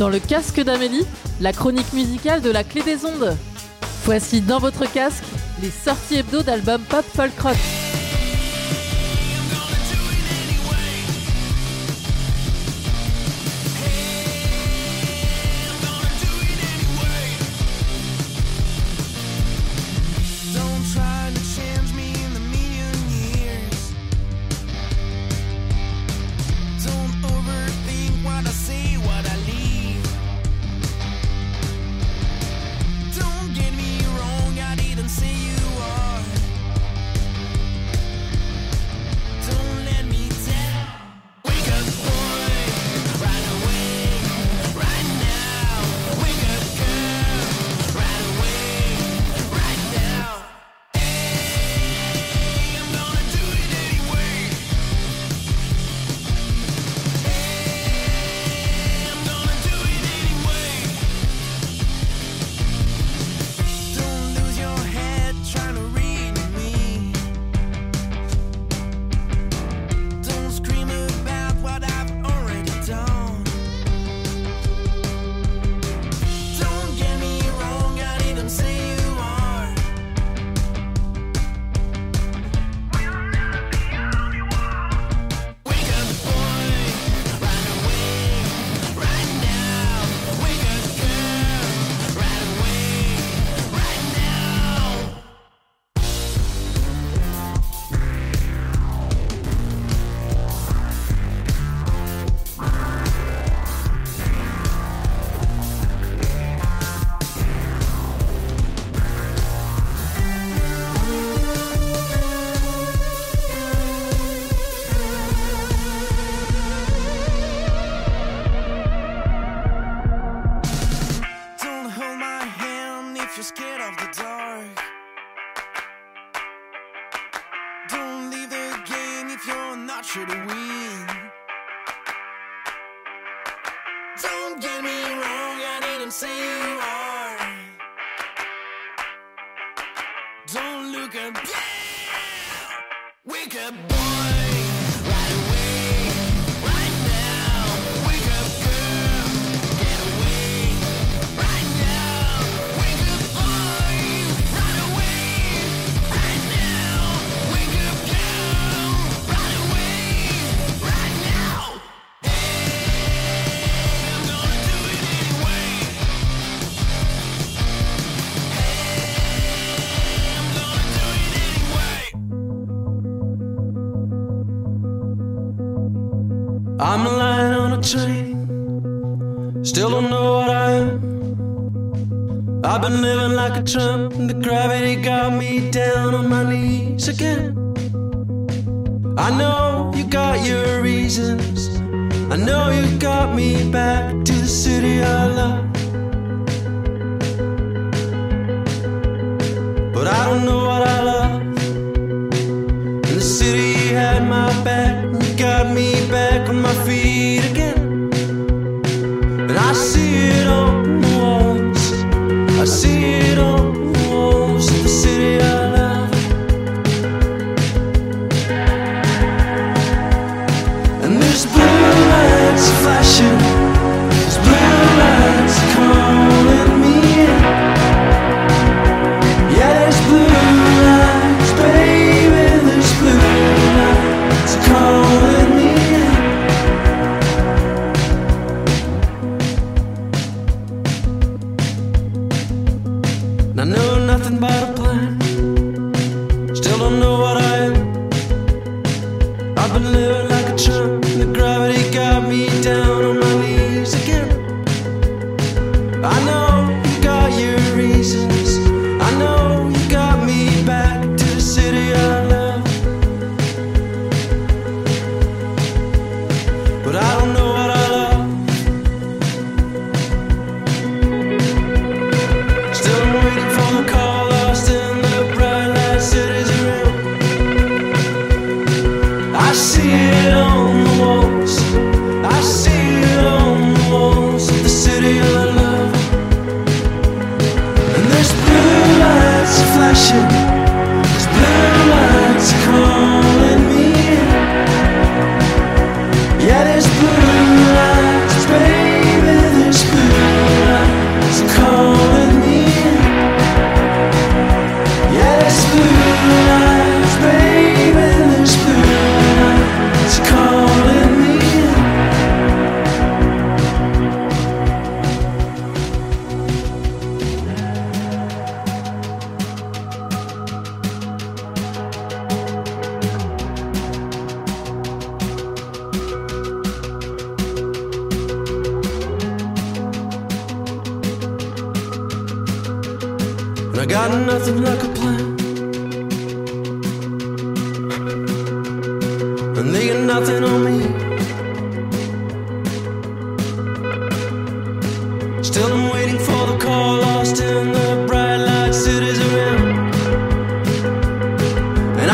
Dans le casque d'Amélie, la chronique musicale de la clé des ondes. Voici dans votre casque les sorties hebdo d'albums pop folk rock. Trump, the gravity got me down on my knees again. I know you got your reasons, I know you got me back.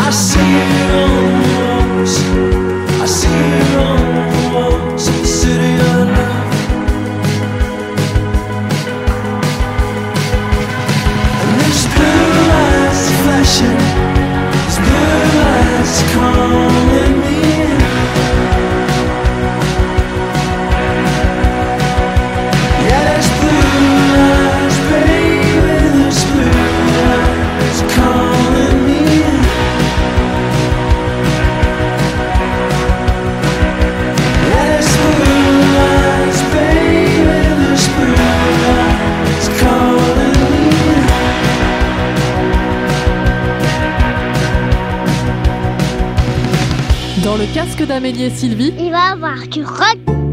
I see it on the walls. I see it on the walls of the city. Damélier Sylvie. Il va avoir du rock.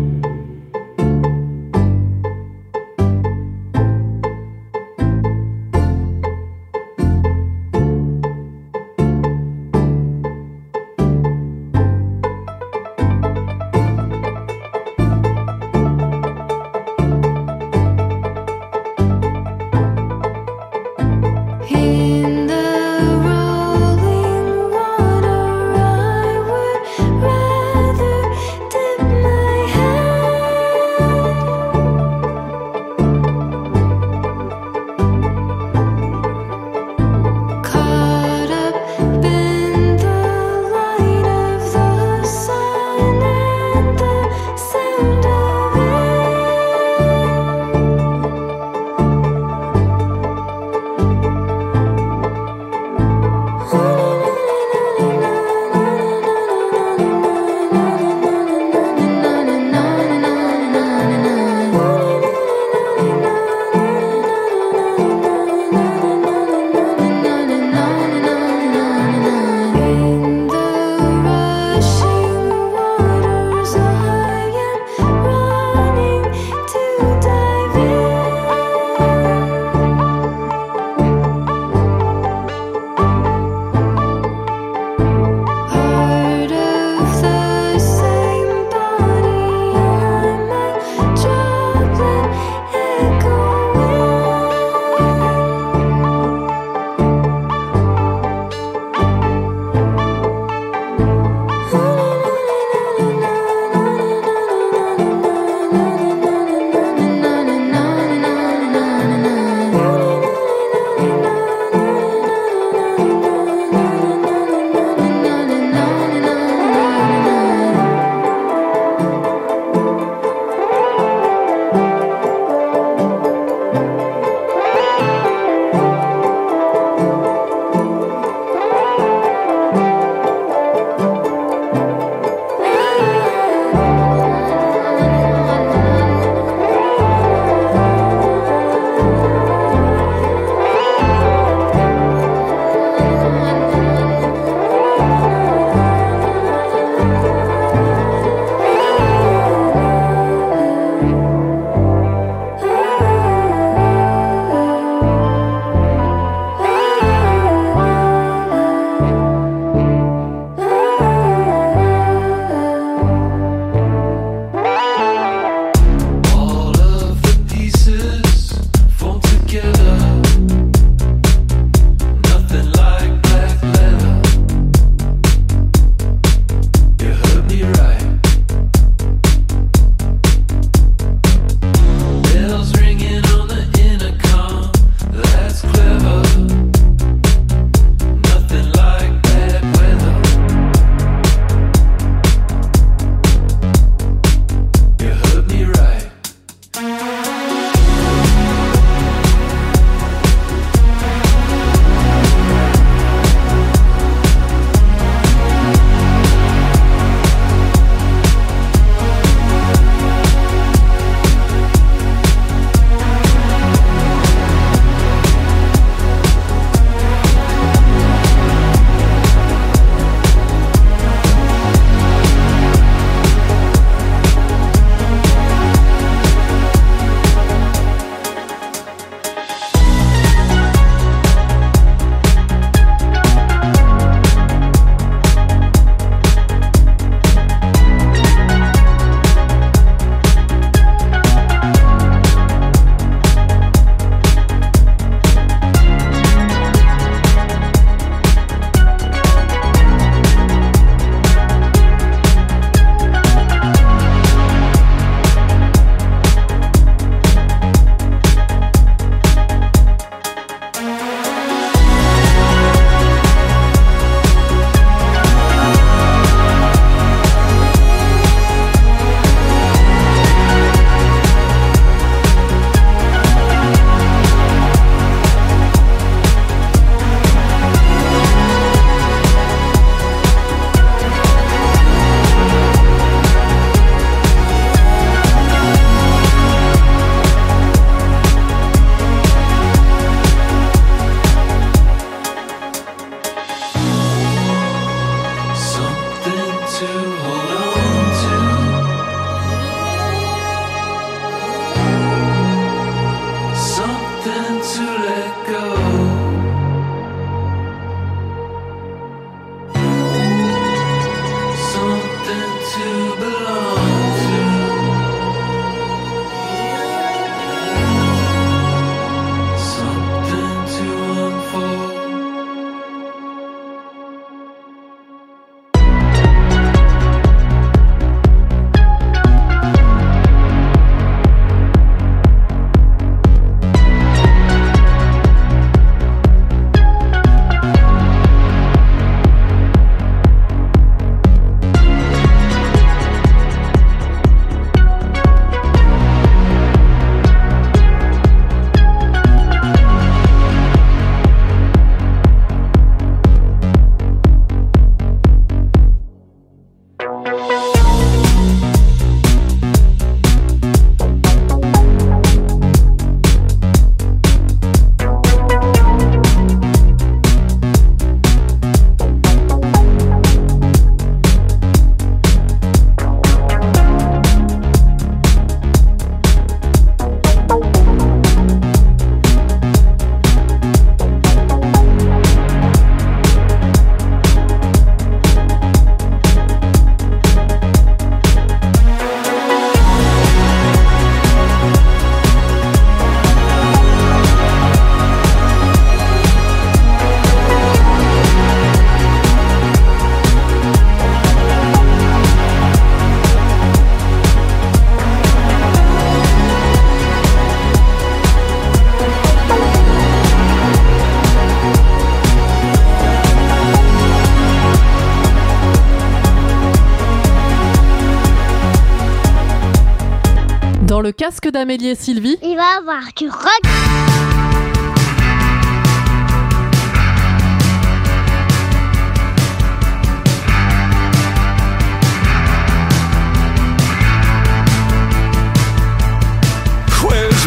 le casque d'Amélie et Sylvie, il va avoir du rock.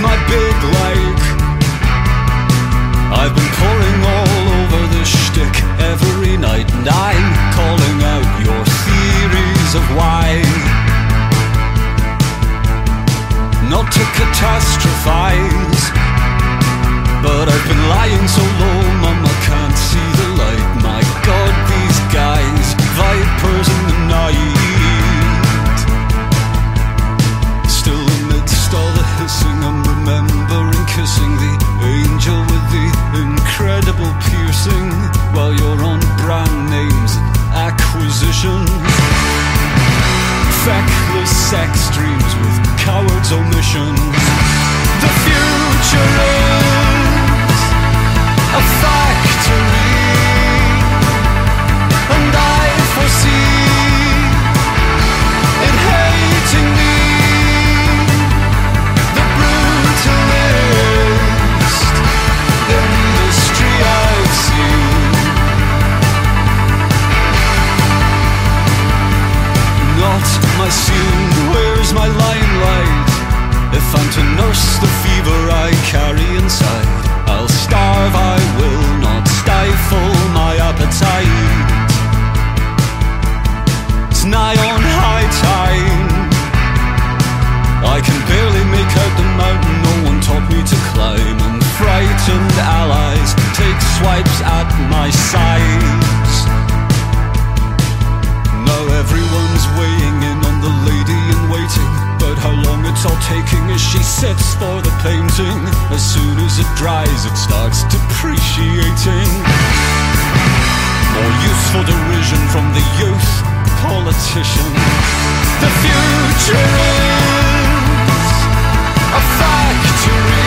my big I've been all over every night and I'm calling out your of why not to catastrophize. But I've been lying so long, mama can't see. prize, it starts depreciating. More useful derision from the youth politician. The future is a factory.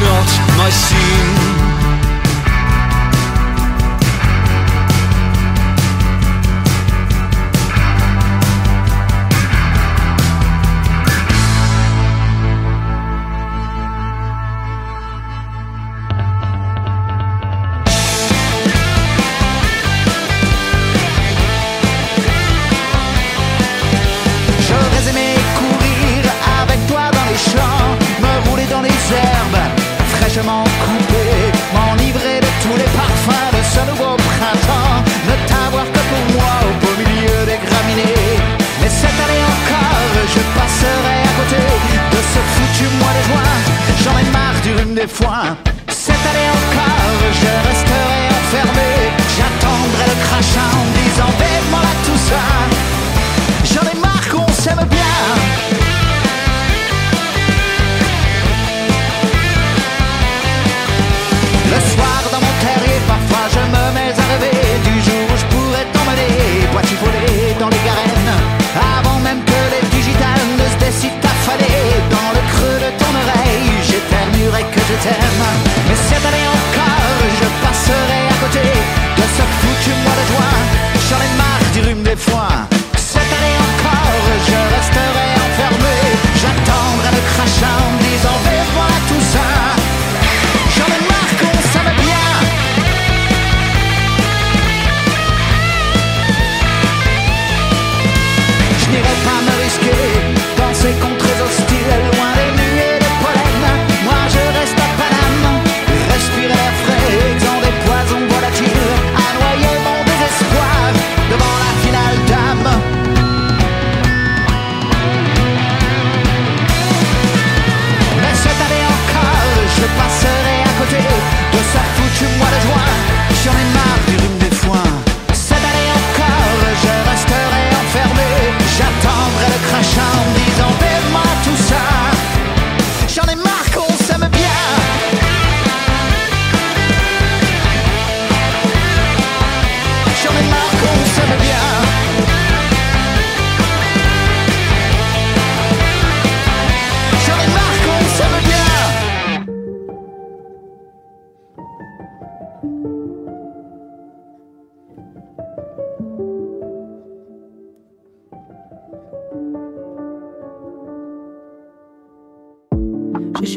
not my scene.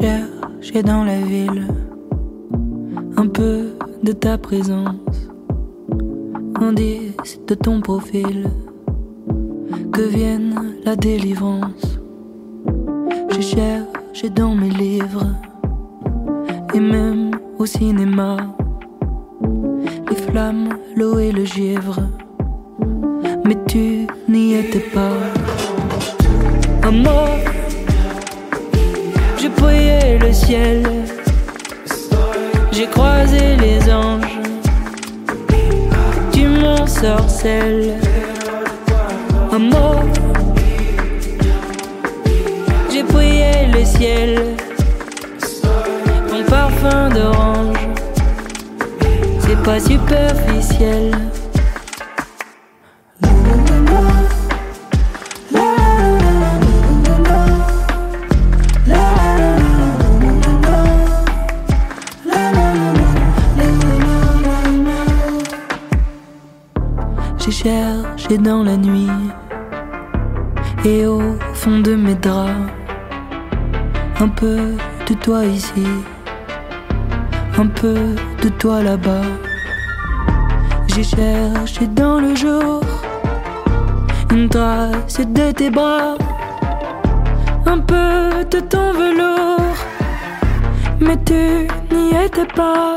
Cherché dans la ville un peu de ta présence, indice de ton profil, que vienne la délivrance? J'ai cherché dans mes livres et même au cinéma les flammes, l'eau et le givre, mais tu n'y étais pas. Un j'ai prié le ciel, j'ai croisé les anges, tu m'en sorcelles. Un mot, j'ai prié le ciel, ton parfum d'orange, c'est pas superficiel. J'ai cherché dans la nuit et au fond de mes draps un peu de toi ici, un peu de toi là-bas. J'ai cherché dans le jour une trace de tes bras, un peu de ton velours, mais tu n'y étais pas.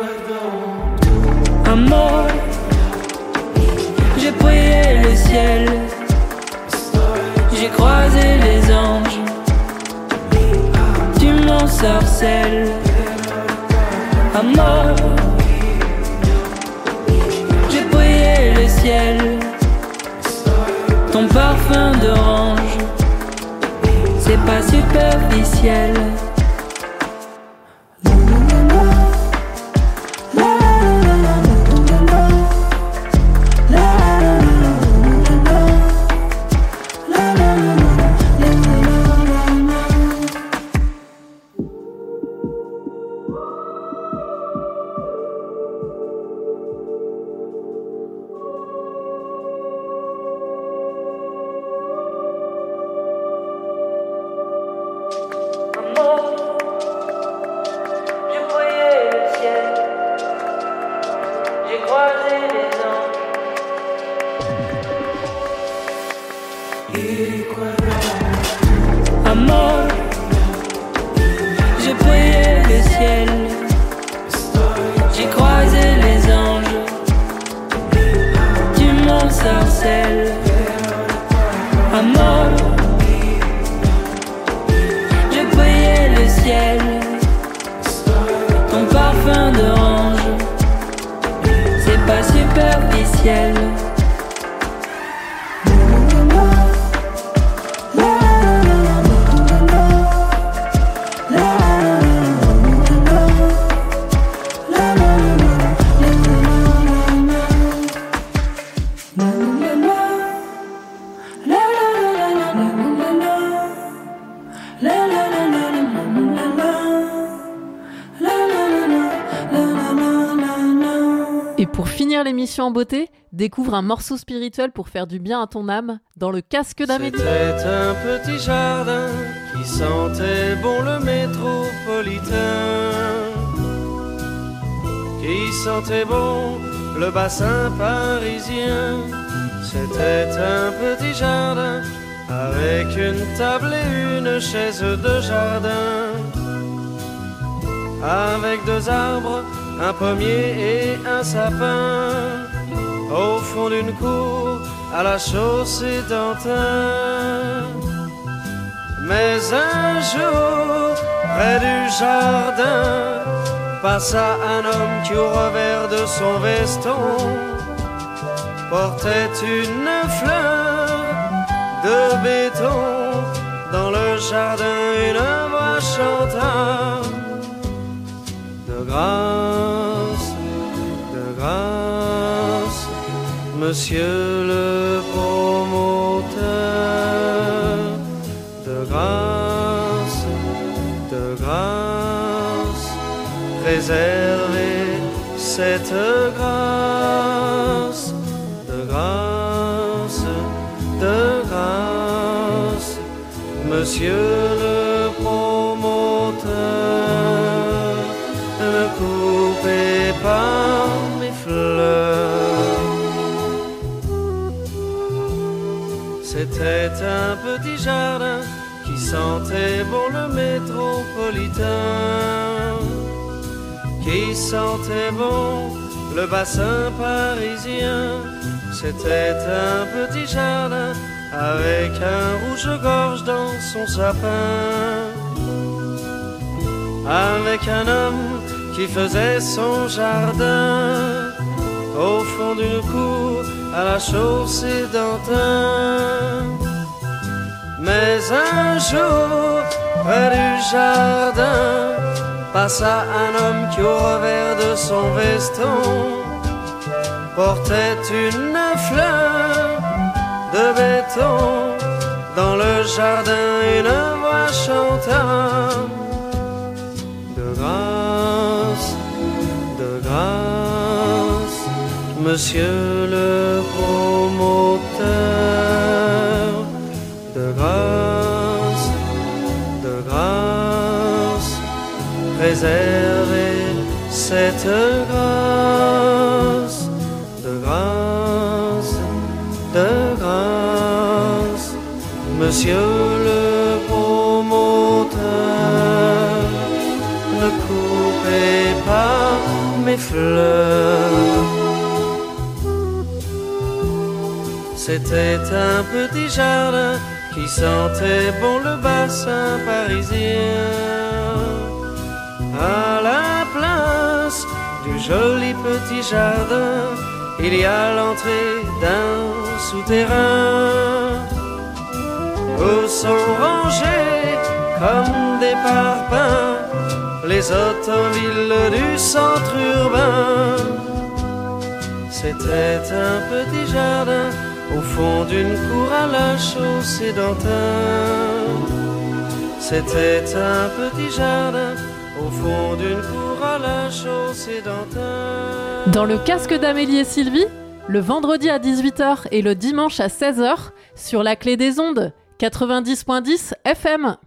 Un mot, j'ai prié le ciel, j'ai croisé les anges, tu m'en sorcelles. Un mot, j'ai prié le ciel, ton parfum d'orange, c'est pas superficiel. Beauté, découvre un morceau spirituel pour faire du bien à ton âme dans le casque d'Amélie. C'était un petit jardin qui sentait bon le métropolitain. Qui sentait bon le bassin parisien. C'était un petit jardin avec une table et une chaise de jardin. Avec deux arbres, un pommier et un sapin. Au fond d'une cour, à la chaussée d'Antin. Mais un jour, près du jardin, passa un homme qui au revers de son veston portait une fleur de béton. Dans le jardin, une voix chanta de grâce, monsieur le promoteur, de grâce, de grâce, préservez cette grâce, de grâce, de grâce, Monsieur le C'était un petit jardin qui sentait bon le métropolitain, qui sentait bon le bassin parisien. C'était un petit jardin avec un rouge-gorge dans son sapin, avec un homme qui faisait son jardin au fond d'une cour à la chaussée d'Antin. Mais un jour, près du jardin, passa un homme qui, au revers de son veston, portait une fleur de béton. Dans le jardin, une voix chanta de grâce, de grâce, monsieur le promoteur, cette grâce, de grâce, de grâce, monsieur le promoteur, ne coupez pas mes fleurs. C'était un petit jardin qui sentait bon le bassin parisien. À la place du joli petit jardin, il y a l'entrée d'un souterrain où sont rangés comme des parpaings les automobiles du centre urbain. C'était un petit jardin au fond d'une cour à la chaussée d'Antin. C'était un petit jardin fond d'une cour à la chaussée d'Antin. Dans le casque d'Amélie et Sylvie, le vendredi à 18h et le dimanche à 16h sur la clé des ondes 90.10 FM.